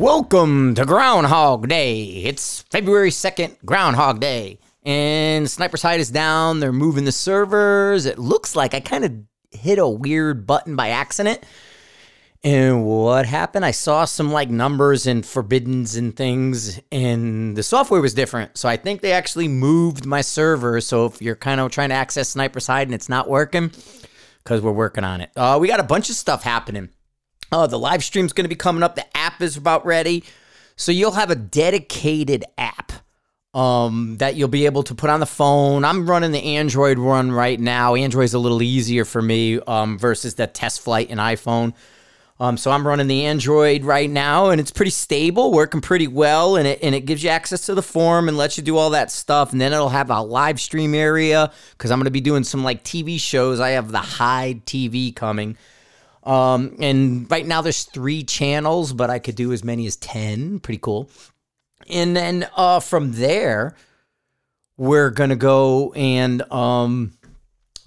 Welcome to Groundhog Day. It's February 2nd, Groundhog Day. And Sniper's Hide is down. They're moving the servers. It looks like I kind of hit a weird button by accident. And what happened? I saw some like numbers and forbiddens and things, and the software was different. So I think they actually moved my server. So if you're kind of trying to access Sniper's Hide and it's not working, because we're working on it. Uh, we got a bunch of stuff happening. Uh, the live stream's going to be coming up. The app is about ready. So you'll have a dedicated app um, that you'll be able to put on the phone. I'm running the Android one right now. Android's a little easier for me um, versus the test flight and iPhone. Um, so I'm running the Android right now, and it's pretty stable, working pretty well, and it and it gives you access to the forum and lets you do all that stuff. And then it'll have a live stream area because I'm going to be doing some like TV shows. I have the Hide TV coming. Um, and right now there's three channels, but I could do as many as 10. Pretty cool. And then uh, from there, we're going to go and um,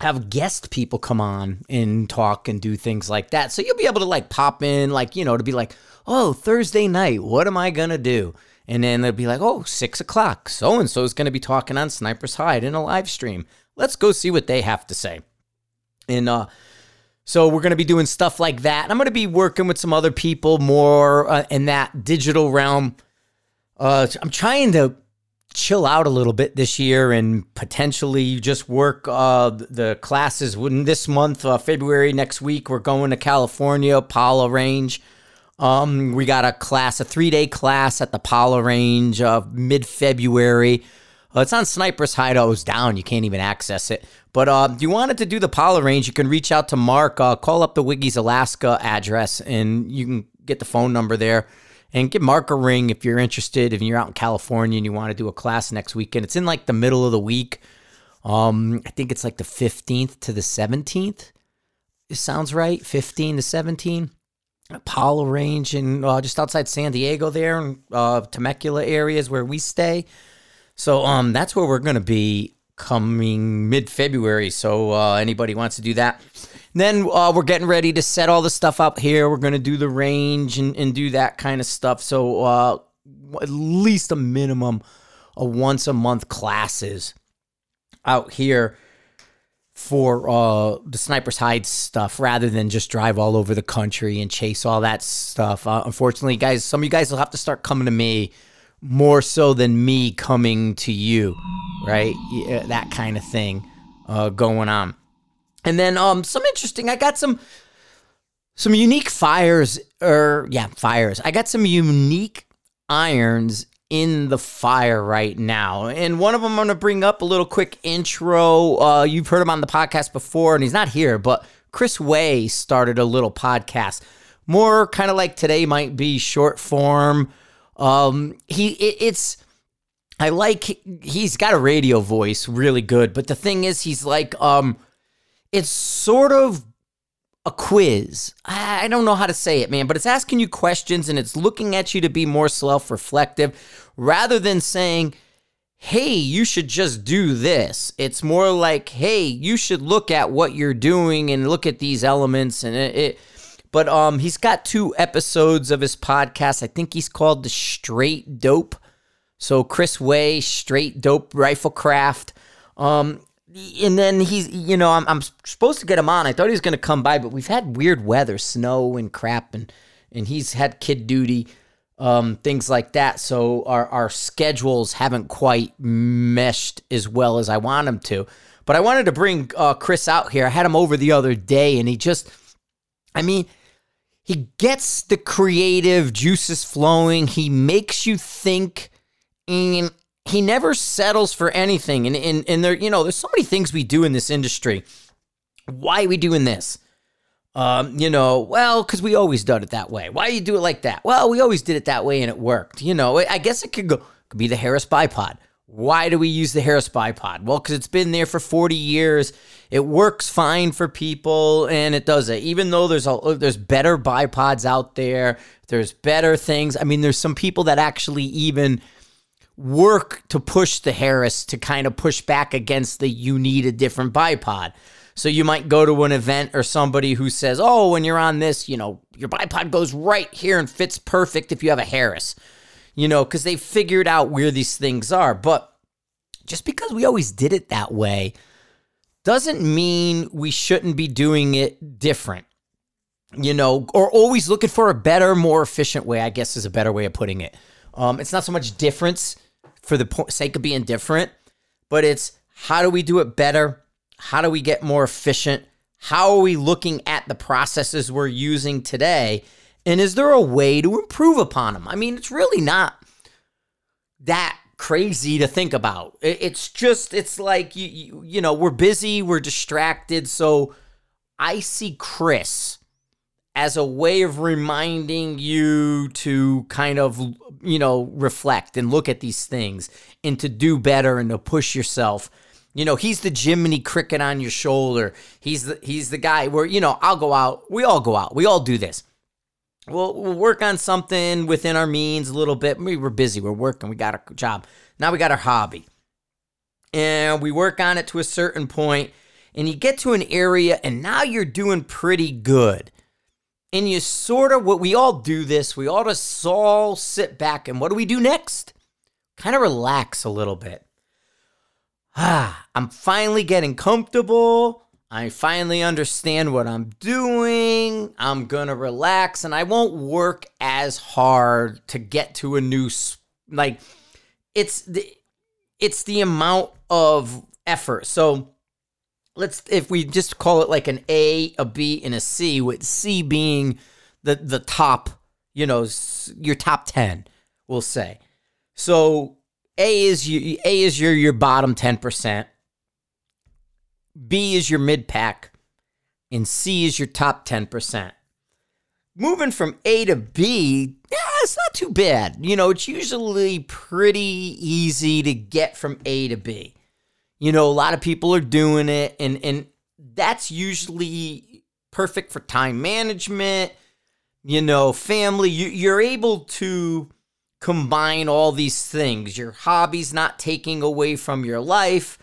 have guest people come on and talk and do things like that. So you'll be able to like pop in, like, you know, to be like, oh, Thursday night, what am I going to do? And then they'll be like, oh, six o'clock. So and so is going to be talking on Sniper's Hide in a live stream. Let's go see what they have to say. And uh, so we're going to be doing stuff like that. And I'm going to be working with some other people more uh, in that digital realm. Uh, I'm trying to chill out a little bit this year and potentially just work uh, the classes. This month, uh, February next week, we're going to California, Pala Range. Um, we got a class, a three day class at the Pala Range uh, mid February. Uh, it's on Sniper's Hideout. It's down. You can't even access it. But uh, if you wanted to do the Pala Range, you can reach out to Mark. Uh, call up the Wiggy's Alaska address, and you can get the phone number there. And give Mark a ring if you're interested. If you're out in California and you want to do a class next weekend, it's in like the middle of the week. Um, I think it's like the 15th to the 17th. It sounds right. 15 to 17. Pala Range and uh, just outside San Diego there, and uh, Temecula areas where we stay. So um, that's where we're going to be coming mid February. So uh, anybody wants to do that. Then uh, we're getting ready to set all the stuff up here. We're going to do the range and, and do that kind of stuff. So uh, at least a minimum of once a month classes out here for uh, the sniper's hide stuff rather than just drive all over the country and chase all that stuff. Uh, unfortunately, guys, some of you guys will have to start coming to me more so than me coming to you, right? Yeah, that kind of thing uh, going on. And then um, some interesting. I got some some unique fires, or yeah, fires. I got some unique irons in the fire right now, and one of them I'm going to bring up a little quick intro. Uh, you've heard him on the podcast before, and he's not here, but Chris Way started a little podcast, more kind of like today might be short form um, he it, it's I like he's got a radio voice really good, but the thing is he's like um it's sort of a quiz. I don't know how to say it, man, but it's asking you questions and it's looking at you to be more self-reflective rather than saying, "Hey, you should just do this." It's more like, "Hey, you should look at what you're doing and look at these elements and it, it but um, he's got two episodes of his podcast. I think he's called the Straight Dope. So Chris Way, Straight Dope Riflecraft. Um, and then he's, you know, I'm, I'm supposed to get him on. I thought he was going to come by, but we've had weird weather, snow and crap, and and he's had kid duty, um, things like that. So our our schedules haven't quite meshed as well as I want them to. But I wanted to bring uh, Chris out here. I had him over the other day, and he just, I mean he gets the creative juices flowing. He makes you think, and he never settles for anything. And and, and there, you know, there's so many things we do in this industry. Why are we doing this? Um, you know, well, because we always done it that way. Why you do it like that? Well, we always did it that way and it worked. You know, I guess it could go could be the Harris bipod. Why do we use the Harris bipod? Well, because it's been there for 40 years. It works fine for people, and it does it. Even though there's a, there's better bipods out there, there's better things. I mean, there's some people that actually even work to push the Harris to kind of push back against the you need a different bipod. So you might go to an event or somebody who says, "Oh, when you're on this, you know, your bipod goes right here and fits perfect if you have a Harris." You know, cuz they figured out where these things are. But just because we always did it that way doesn't mean we shouldn't be doing it different. You know, or always looking for a better, more efficient way, I guess is a better way of putting it. Um, it's not so much difference for the sake of being different, but it's how do we do it better? How do we get more efficient? How are we looking at the processes we're using today? And is there a way to improve upon them? I mean, it's really not that crazy to think about. It's just, it's like, you, you, you know, we're busy, we're distracted. So I see Chris as a way of reminding you to kind of, you know, reflect and look at these things and to do better and to push yourself. You know, he's the Jiminy Cricket on your shoulder. He's the he's the guy where, you know, I'll go out. We all go out. We all do this. We'll, we'll work on something within our means a little bit. We were busy. We're working. We got a job. Now we got our hobby. And we work on it to a certain point, and you get to an area, and now you're doing pretty good. And you sort of, what we all do this, we all just all sit back, and what do we do next? Kind of relax a little bit. Ah, I'm finally getting comfortable. I finally understand what I'm doing. I'm going to relax and I won't work as hard to get to a new like it's the it's the amount of effort. So let's if we just call it like an A, a B and a C with C being the the top, you know, your top 10, we'll say. So A is you A is your your bottom 10%. B is your mid pack, and C is your top 10%. Moving from A to B, yeah, it's not too bad. You know, it's usually pretty easy to get from A to B. You know, a lot of people are doing it, and, and that's usually perfect for time management, you know, family. You, you're able to combine all these things. Your hobbies not taking away from your life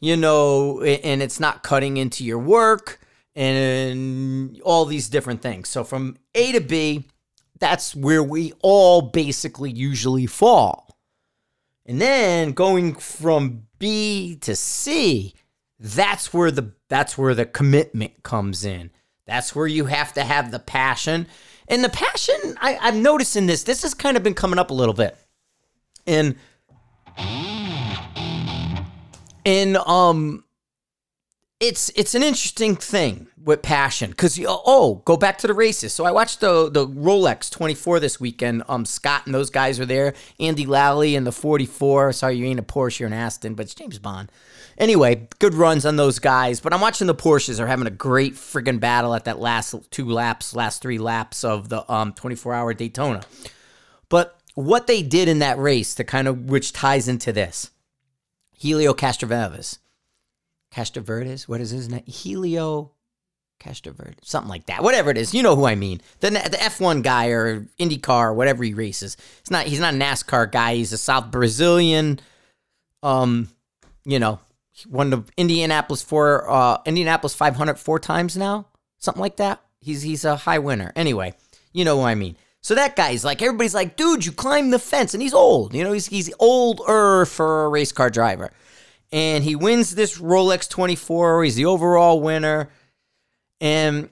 you know, and it's not cutting into your work and all these different things. So from A to B, that's where we all basically usually fall. And then going from B to C, that's where the that's where the commitment comes in. That's where you have to have the passion. And the passion, I, I'm noticing this. This has kind of been coming up a little bit. And and um it's it's an interesting thing with passion because oh go back to the races. So i watched the the rolex 24 this weekend. Um scott and those guys were there. Andy lally and the 44 sorry you ain't a porsche you're an aston but it's james bond. Anyway good runs on those guys but i'm watching the porsches. Are having a great friggin' battle at that last two laps last three laps of the um 24 hour daytona. But what they did in that race to kind of which ties into this Helio Castroneves. Castroverdes? What is his name? Helio Castroverdes. Something like that. Whatever it is. You know who I mean. The, the F1 guy or IndyCar or whatever he races. It's not, he's not a NASCAR guy. He's a South Brazilian. Um, you know, won the Indianapolis four, uh, Indianapolis 500 four times now. Something like that. He's, he's a high winner. Anyway, you know who I mean. So that guy's like, everybody's like, dude, you climbed the fence. And he's old. You know, he's, he's older for a race car driver. And he wins this Rolex 24. He's the overall winner. And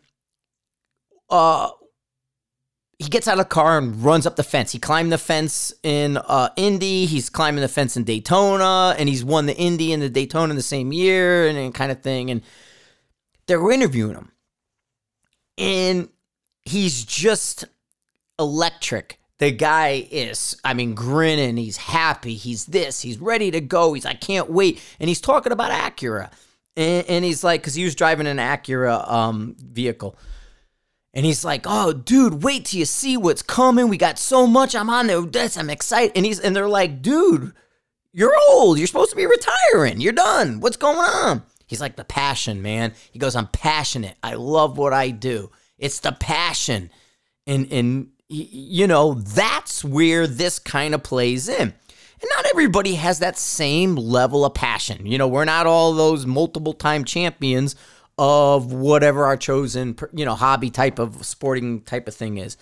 uh, he gets out of the car and runs up the fence. He climbed the fence in uh, Indy. He's climbing the fence in Daytona. And he's won the Indy and the Daytona in the same year and, and kind of thing. And they're interviewing him. And he's just electric. The guy is, I mean, grinning. He's happy. He's this. He's ready to go. He's, I can't wait. And he's talking about Acura. And, and he's like, because he was driving an Acura um, vehicle. And he's like, "Oh, dude, wait till you see what's coming. We got so much. I'm on there. This, I'm excited." And he's and they're like, "Dude, you're old. You're supposed to be retiring. You're done. What's going on?" He's like, "The passion, man." He goes, "I'm passionate. I love what I do. It's the passion." And and you know, that's where this kind of plays in. And not everybody has that same level of passion. You know, we're not all those multiple time champions of whatever our chosen, you know, hobby type of sporting type of thing is,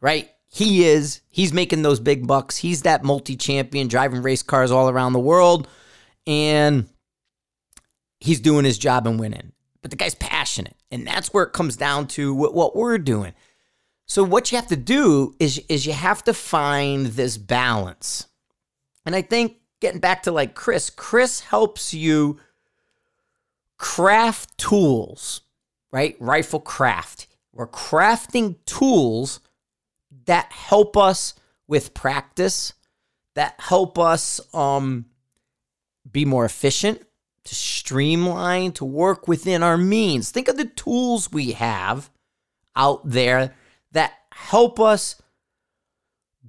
right? He is. He's making those big bucks. He's that multi champion driving race cars all around the world. And he's doing his job and winning. But the guy's passionate. And that's where it comes down to what, what we're doing. So what you have to do is is you have to find this balance. And I think getting back to like Chris, Chris helps you craft tools, right? Rifle craft. We're crafting tools that help us with practice, that help us um, be more efficient, to streamline, to work within our means. Think of the tools we have out there that help us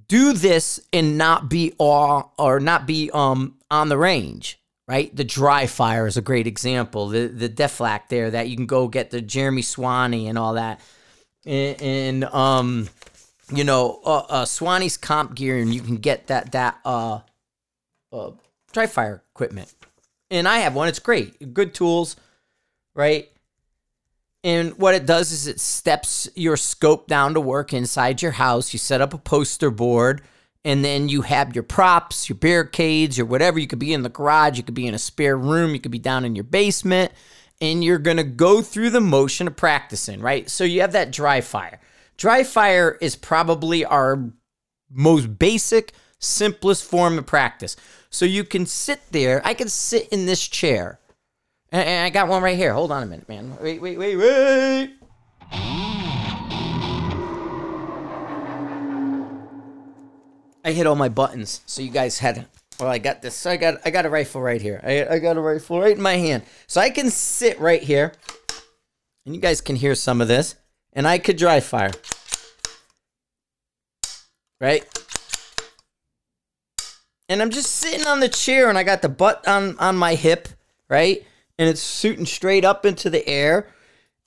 do this and not be all or not be um on the range right? The dry fire is a great example. The the deflak there that you can go get the jeremy swanee and all that. And, and um you know uh, uh swanee's comp gear and you can get that that uh uh dry fire equipment. And i have one. It's great. Good tools right and what it does is it steps your scope down to work inside your house. You set up a poster board, and then you have your props, your barricades, or whatever. You could be in the garage, you could be in a spare room, you could be down in your basement, and you're gonna go through the motion of practicing, right? So you have that dry fire. Dry fire is probably our most basic, simplest form of practice. So you can sit there. I can sit in this chair and I got one right here. Hold on a minute, man. Wait, wait, wait, wait. I hit all my buttons, so you guys had. Well, I got this. So I got. I got a rifle right here. I, I got a rifle right in my hand, so I can sit right here, and you guys can hear some of this, and I could dry fire. Right. And I'm just sitting on the chair, and I got the butt on on my hip, right and it's shooting straight up into the air.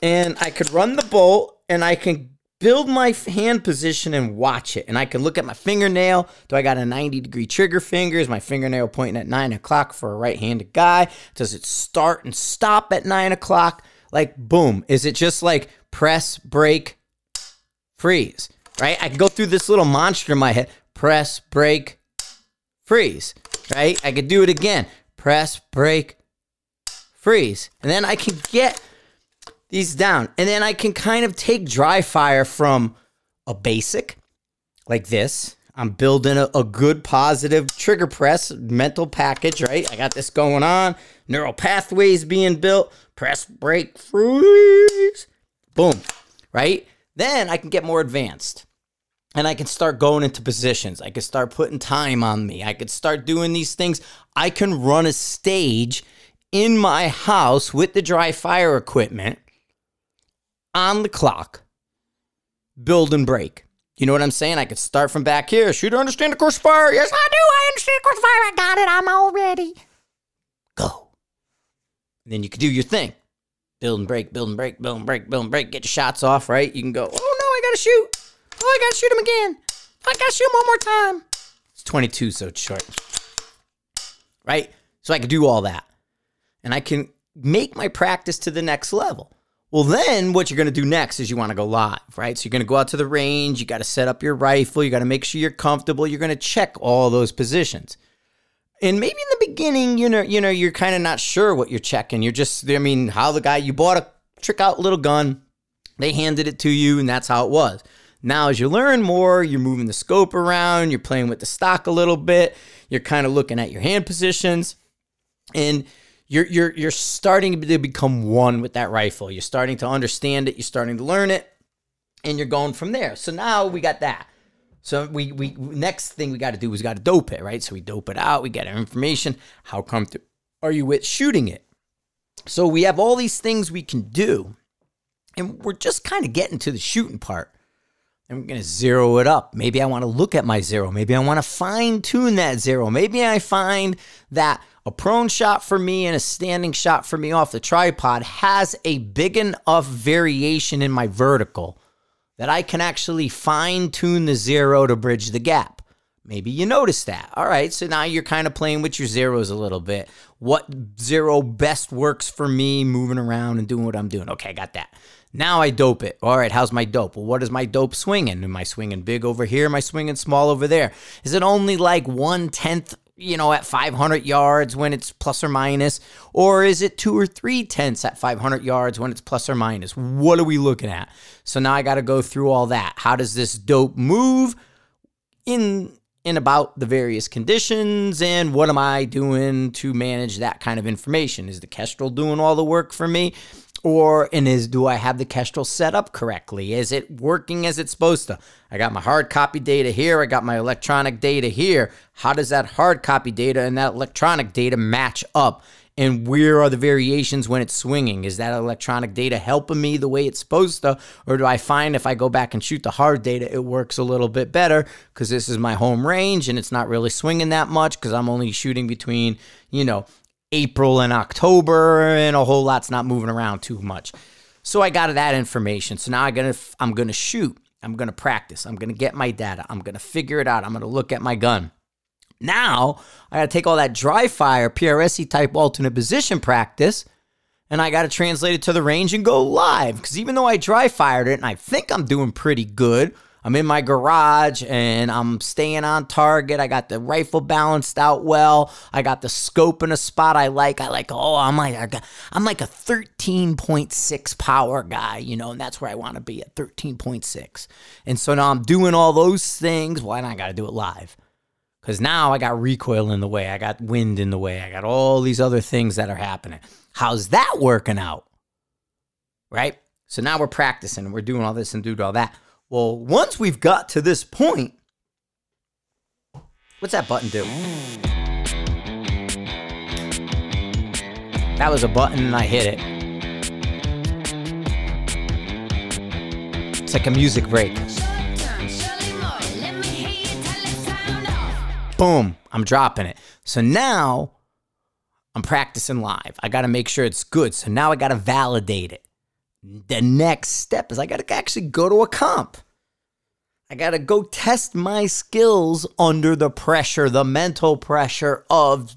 And I could run the bolt and I can build my hand position and watch it. And I can look at my fingernail. Do I got a 90 degree trigger finger? Is my fingernail pointing at nine o'clock for a right handed guy? Does it start and stop at nine o'clock? Like, boom. Is it just like press, break, freeze? Right? I can go through this little monster in my head press, break, freeze. Right? I could do it again press, break, freeze. And then I can get these down. And then I can kind of take dry fire from a basic like this. I'm building a, a, good positive trigger press mental package, right? I got this going on. Neural pathways being built. Press, break, freeze. Boom, right? Then I can get more advanced and I can start going into positions. I can start putting time on me. I could start doing these things. I can run a stage in my house with the dry fire equipment on the clock, build and break. You know what I'm saying? I could start from back here. Shooter, understand the course fire? Yes, I do. I understand the course fire. I got it. I'm all ready. Go. And then you can do your thing. Build and break, build and break, build and break, build and break. Get your shots off, right? You can go, oh no, I gotta shoot. Oh, I gotta shoot him again. I gotta shoot him one more time. It's 22, so it's short. Right? So I could do all that and I can make my practice to the next level. Well, then what you're going to do next is you want to go live, right? So you're going to go out to the range, you got to set up your rifle, you got to make sure you're comfortable, you're going to check all those positions. And maybe in the beginning, you know, you know, you're kind of not sure what you're checking. You're just, I mean, how the guy you bought a trick out little gun, they handed it to you, and that's how it was. Now, as you learn more, you're moving the scope around, you're playing with the stock a little bit, you're kind of looking at your hand positions, and you're you're you're starting to become one with that rifle. You're starting to understand it. You're starting to learn it, and you're going from there. So now we got that. So we we next thing we got to do is got to dope it, right? So we dope it out. We get our information. How comfortable are you with shooting it? So we have all these things we can do, and we're just kind of getting to the shooting part. I'm going to zero it up. Maybe I want to look at my zero. Maybe I want to fine tune that zero. Maybe I find that a prone shot for me and a standing shot for me off the tripod has a big enough variation in my vertical that I can actually fine tune the zero to bridge the gap. Maybe you notice that. All right, so now you're kind of playing with your zeros a little bit. What zero best works for me moving around and doing what I'm doing? Okay, I got that. Now I dope it. All right, how's my dope? Well, what is my dope swinging? Am I swinging big over here? Am I swinging small over there? Is it only like one tenth, you know, at 500 yards when it's plus or minus? Or is it two or three tenths at 500 yards when it's plus or minus? What are we looking at? So now I got to go through all that. How does this dope move in in about the various conditions and what am I doing to manage that kind of information? Is the Kestrel doing all the work for me? Or and is do I have the Kestrel set up correctly? Is it working as it's supposed to? I got my hard copy data here, I got my electronic data here. How does that hard copy data and that electronic data match up? and where are the variations when it's swinging? Is that electronic data helping me the way it's supposed to? Or do I find if I go back and shoot the hard data, it works a little bit better because this is my home range and it's not really swinging that much because I'm only shooting between, you know, April and October and a whole lot's not moving around too much. So I got that information. So now I'm gonna I'm gonna shoot. I'm gonna practice. I'm gonna get my data. I'm gonna figure it out. I'm gonna look at my gun. Now I got to take all that dry fire PRSE type alternate position practice and I got to translate it to the range and go live. Because even though I dry fired it and I think I'm doing pretty good, I'm in my garage and I'm staying on target. I got the rifle balanced out well. I got the scope in a spot I like. I like, oh, I'm like, I'm like a 13.6 power guy, you know, and that's where I want to be at 13.6. And so now I'm doing all those things. Why not? I got to do it live. Because now I got recoil in the way, I got wind in the way, I got all these other things that are happening. How's that working out? Right? So now we're practicing, we're doing all this and doing all that. Well, once we've got to this point, what's that button do? That was a button and I hit it. It's like a music break. boom, I'm dropping it. So now I'm practicing live. I got to make sure it's good. So now I got to validate it. The next step is I got to actually go to a comp. I got to go test my skills under the pressure, the mental pressure of,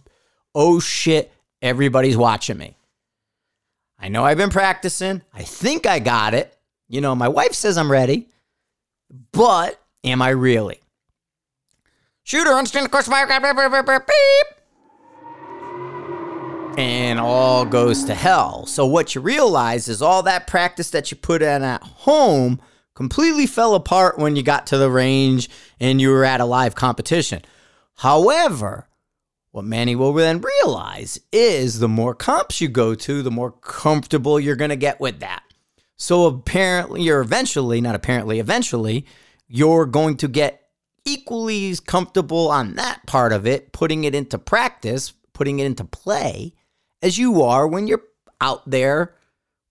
oh shit, everybody's watching me. I know I've been practicing. I think I got it. You know, my wife says I'm ready, but am I really? Shooter, understand the course fire. Beep. And all goes to hell. So what you realize is all that practice that you put in at home completely fell apart when you got to the range and you were at a live competition. However, what many will then realize is the more comps you go to, the more comfortable you're going to get with that. So apparently, you're eventually, not apparently, eventually, you're going to get equally comfortable on that part of it, putting it into practice, putting it into play, as you are when you're out there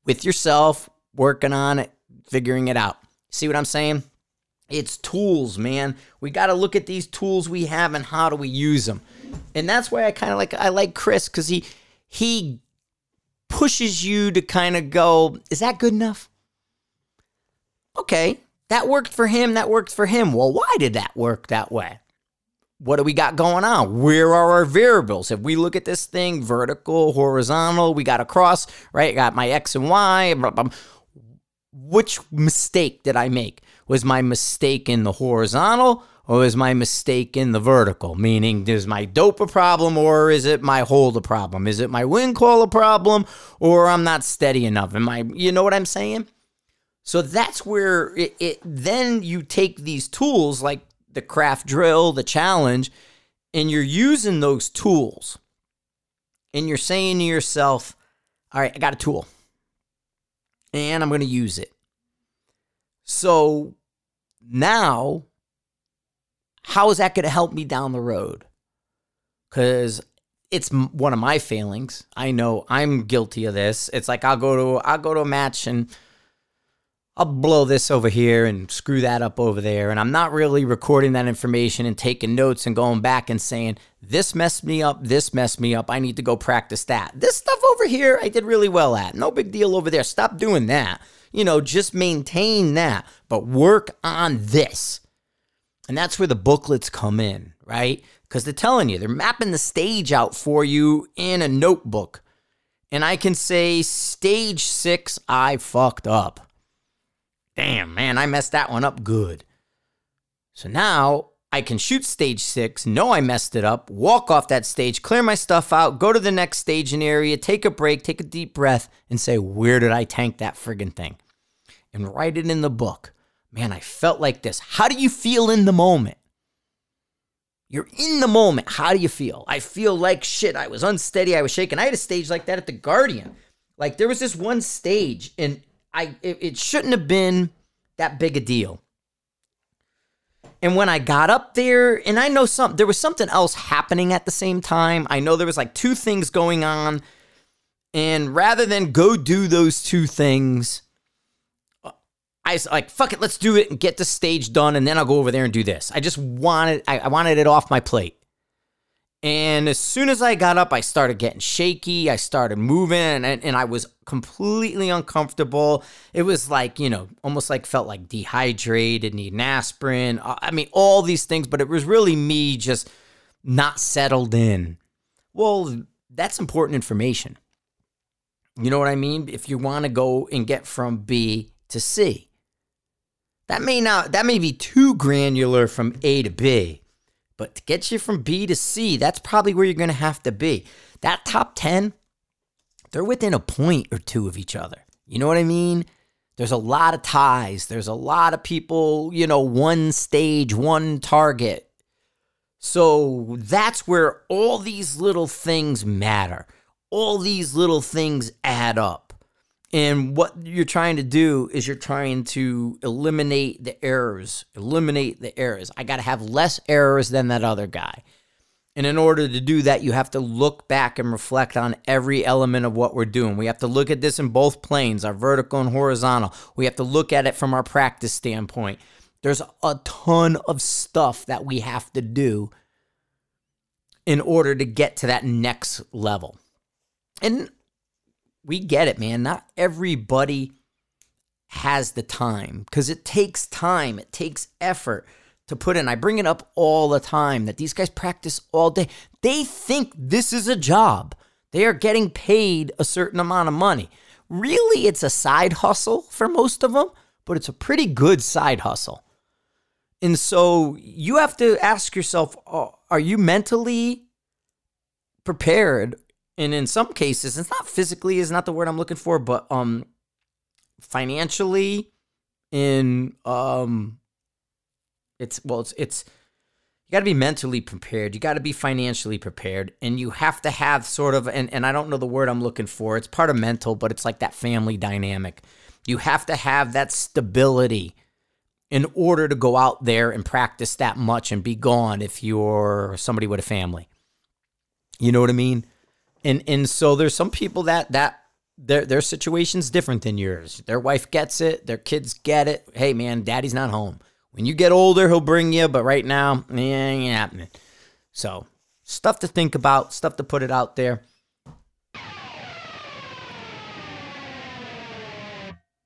with yourself, working on it, figuring it out. See what I'm saying? It's tools, man. We got to look at these tools we have and how do we use them. And that's why I kind of like I like Chris cuz he he pushes you to kind of go, is that good enough? Okay, that worked for him. That worked for him. Well, why did that work that way? What do we got going on? Where are our variables? If we look at this thing, vertical, horizontal, we got a cross, right? got my X and Y. Which mistake did I make? Was my mistake in the horizontal or is my mistake in the vertical? Meaning, is my dope a problem or is it my hold a problem? Is it my wind call a problem or I'm not steady enough? Am I, you know what I'm saying? So that's where it, it, then you take these tools like the craft drill, the challenge, and you're using those tools. And you're saying to yourself, all right, I got a tool and I'm going to use it. So now, how is that going to help me down the road? Because it's one of my failings. I know I'm guilty of this. It's like I'll go to I'll go to a match and I'll blow this over here and screw that up over there. And I'm not really recording that information and taking notes and going back and saying, this messed me up, this messed me up. I need to go practice that. This stuff over here, I did really well at. No big deal over there. Stop doing that. You know, just maintain that, but work on this. And that's where the booklets come in, right? Because they're telling you, they're mapping the stage out for you in a notebook. And I can say, stage six, I fucked up. Damn, man, I messed that one up good. So now I can shoot stage six, know I messed it up, walk off that stage, clear my stuff out, go to the next staging area, take a break, take a deep breath, and say, Where did I tank that friggin' thing? And write it in the book. Man, I felt like this. How do you feel in the moment? You're in the moment. How do you feel? I feel like shit. I was unsteady. I was shaking. I had a stage like that at the Guardian. Like there was this one stage, and I it, it shouldn't have been that big a deal. And when I got up there, and I know some there was something else happening at the same time. I know there was like two things going on. And rather than go do those two things, I was like, fuck it, let's do it and get the stage done, and then I'll go over there and do this. I just wanted, I, I wanted it off my plate. And as soon as I got up, I started getting shaky. I started moving, and, and I was completely uncomfortable. It was like, you know, almost like felt like dehydrated, need aspirin. Uh, I mean, all these things, but it was really me just not settled in. Well, that's important information. You know what I mean? If you want to go and get from B to C. That may not that may be too granular from A to B, but to get you from B to C, that's probably where you're going to have to be. That top 10, they're within a point or two of each other. You know what I mean? There's a lot of ties. There's a lot of people, you know, one stage, one target. So that's where all these little things matter. All these little things add up. And what you're trying to do is you're trying to eliminate the errors, eliminate the errors. I got to have less errors than that other guy. And in order to do that, you have to look back and reflect on every element of what we're doing. We have to look at this in both planes, our vertical and horizontal. We have to look at it from our practice standpoint. There's a ton of stuff that we have to do in order to get to that next level. And we get it, man. Not everybody has the time because it takes time, it takes effort to put in. I bring it up all the time that these guys practice all day. They think this is a job, they are getting paid a certain amount of money. Really, it's a side hustle for most of them, but it's a pretty good side hustle. And so you have to ask yourself are you mentally prepared and in some cases it's not physically is not the word i'm looking for but um financially in um it's well it's it's you got to be mentally prepared. You got to be financially prepared and you have to have sort of and, and i don't know the word i'm looking for. It's part of mental but it's like that family dynamic. You have to have that stability in order to go out there and practice that much and be gone if you're somebody with a family. You know what i mean and and so there's some people that that their their situation's different than yours. Their wife gets it, their kids get it. Hey man, daddy's not home. When you get older, he'll bring you, but right now, ain't happening. So stuff to think about, stuff to put it out there.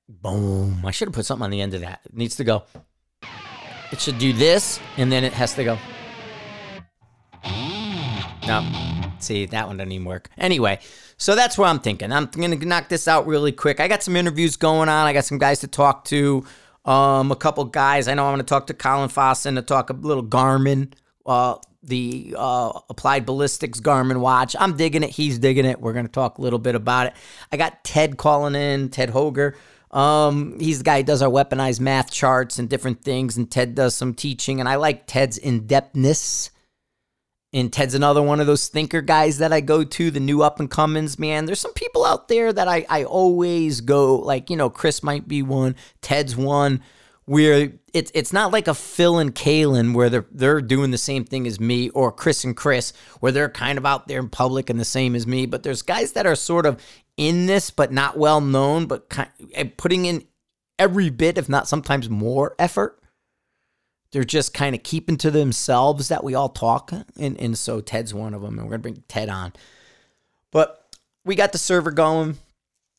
Boom. I should have put something on the end of that. It needs to go. It should do this, and then it has to go. No. See, that one doesn't even work. Anyway, so that's what I'm thinking. I'm going to knock this out really quick. I got some interviews going on. I got some guys to talk to. Um, a couple guys. I know I'm going to talk to Colin Fosson to talk a little Garmin, uh, the uh, Applied Ballistics Garmin watch. I'm digging it. He's digging it. We're going to talk a little bit about it. I got Ted calling in, Ted Hoger. Um, he's the guy who does our weaponized math charts and different things, and Ted does some teaching. And I like Ted's in depthness and Ted's another one of those thinker guys that I go to, the new up and comings, man. There's some people out there that I, I always go, like, you know, Chris might be one, Ted's one, where it's it's not like a Phil and Kalen where they're they're doing the same thing as me, or Chris and Chris, where they're kind of out there in public and the same as me. But there's guys that are sort of in this, but not well known, but kind, eh, putting in every bit, if not sometimes more effort they're just kind of keeping to themselves that we all talk. And, and so Ted's one of them. And we're going to bring Ted on. But we got the server going.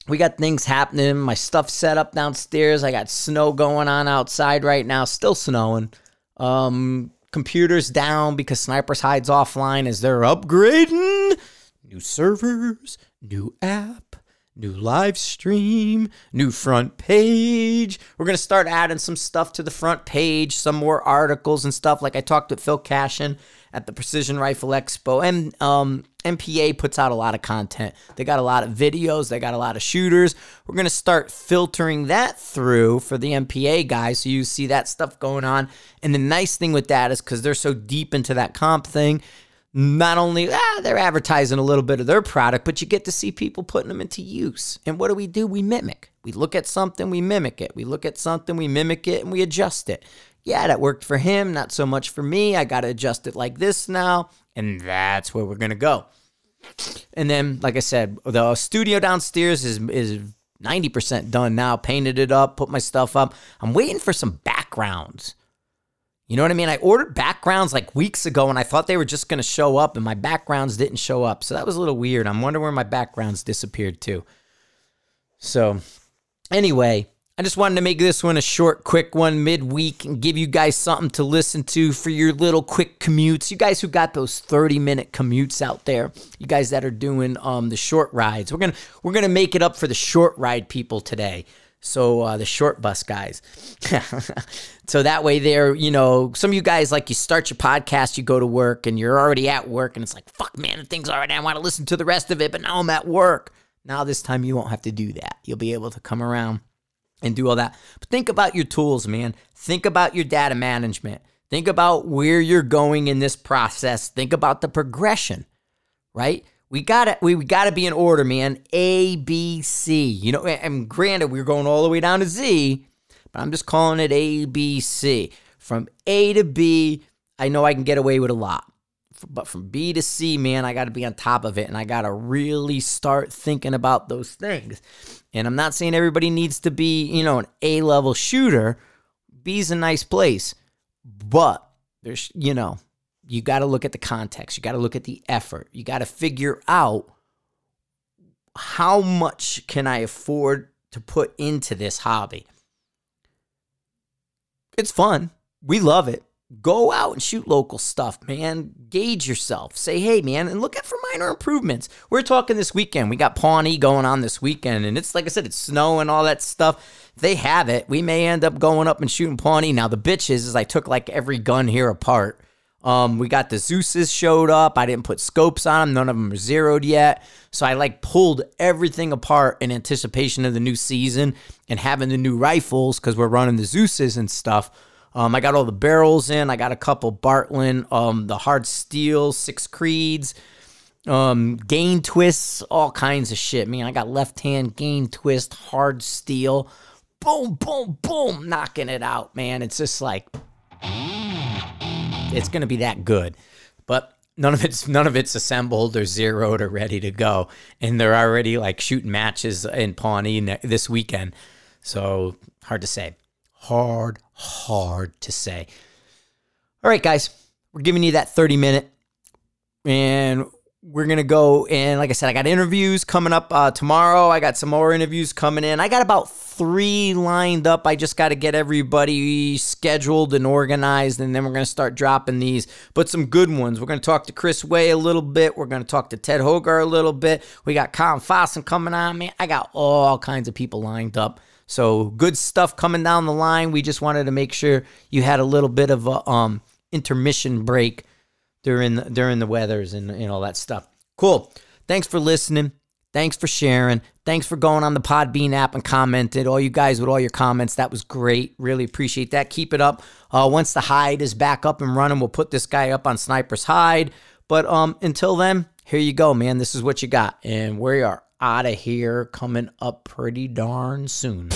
We got things happening. My stuff set up downstairs. I got snow going on outside right now, still snowing. Um, computers down because Snipers Hide's offline as they're upgrading. New servers, new app, new live stream, new front page. We're going to start adding some stuff to the front page, some more articles and stuff. Like I talked with Phil Cashin at the Precision Rifle Expo. And um, MPA puts out a lot of content. They got a lot of videos, they got a lot of shooters. We're going to start filtering that through for the MPA guys so you see that stuff going on. And the nice thing with that is because they're so deep into that comp thing, not only ah, they're advertising a little bit of their product, but you get to see people putting them into use. And what do we do? We mimic. We look at something, we mimic it. We look at something, we mimic it, and we adjust it yeah, that worked for him, not so much for me. I got to adjust it like this now. And that's where we're going to go. And then, like I said, the studio downstairs is, is 90% done now. Painted it up, put my stuff up. I'm waiting for some backgrounds. You know what I mean? I ordered backgrounds like weeks ago and I thought they were just going to show up, and my backgrounds didn't show up. So that was a little weird. I'm wondering where my backgrounds disappeared to. So, anyway, I just wanted to make this one a short, quick one midweek and give you guys something to listen to for your little quick commutes. You guys who got those 30 minute commutes out there, you guys that are doing um, the short rides. We're gonna we're gonna make it up for the short ride people today. So uh, the short bus guys. so that way there, you know, some of you guys like you start your podcast, you go to work and you're already at work and it's like, fuck man, the thing's already I want to listen to the rest of it, but now I'm at work. Now this time you won't have to do that. You'll be able to come around and do all that. But think about your tools, man. Think about your data management. Think about where you're going in this process. Think about the progression, right? We gotta we, we gotta be in order, man. A, B, C. You know, and granted, we're going all the way down to Z, but I'm just calling it A, B, C. From A to B, I know I can get away with a lot. But from B to C, man, I got to be on top of it and I got to really start thinking about those things. And I'm not saying everybody needs to be, you know, an A level shooter. B's a nice place, but there's, you know, you got to look at the context. You got to look at the effort. You got to figure out how much can I afford to put into this hobby. It's fun. We love it go out and shoot local stuff, man. Gauge yourself. Say, hey, man, and look out for minor improvements. We're talking this weekend. We got Pawnee going on this weekend, and it's like I said, it's snow and all that stuff. They have it. We may end up going up and shooting Pawnee. Now the bitch is, is I took like every gun here apart. Um, we got the Zeus's showed up. I didn't put scopes on them. None of them are zeroed yet. So I like pulled everything apart in anticipation of the new season and having the new rifles because we're running the Zeus's and stuff. Um, I got all the barrels in. I got a couple Bartlein, um, the hard steel, six creeds, um, gain twists, all kinds of shit. Man, I got left hand gain twist, hard steel, boom, boom, boom, knocking it out, man. It's just like it's gonna be that good, but none of it's none of it's assembled or zeroed or ready to go, and they're already like shooting matches in Pawnee this weekend. So hard to say. Hard, hard to say. All right, guys, we're giving you that 30 minute, and we're gonna go. And like I said, I got interviews coming up uh, tomorrow. I got some more interviews coming in. I got about three lined up. I just got to get everybody scheduled and organized, and then we're gonna start dropping these. But some good ones. We're gonna talk to Chris Way a little bit. We're gonna talk to Ted Hogar a little bit. We got Colin Fossen coming on, man. I got all kinds of people lined up. So good stuff coming down the line. We just wanted to make sure you had a little bit of a um, intermission break during the, during the weathers and, and all that stuff. Cool. Thanks for listening. Thanks for sharing. Thanks for going on the Podbean app and commented. All you guys with all your comments, that was great. Really appreciate that. Keep it up. Uh, once the hide is back up and running, we'll put this guy up on Sniper's Hide. But um, until then, here you go, man. This is what you got, and we are out of here coming up pretty darn soon.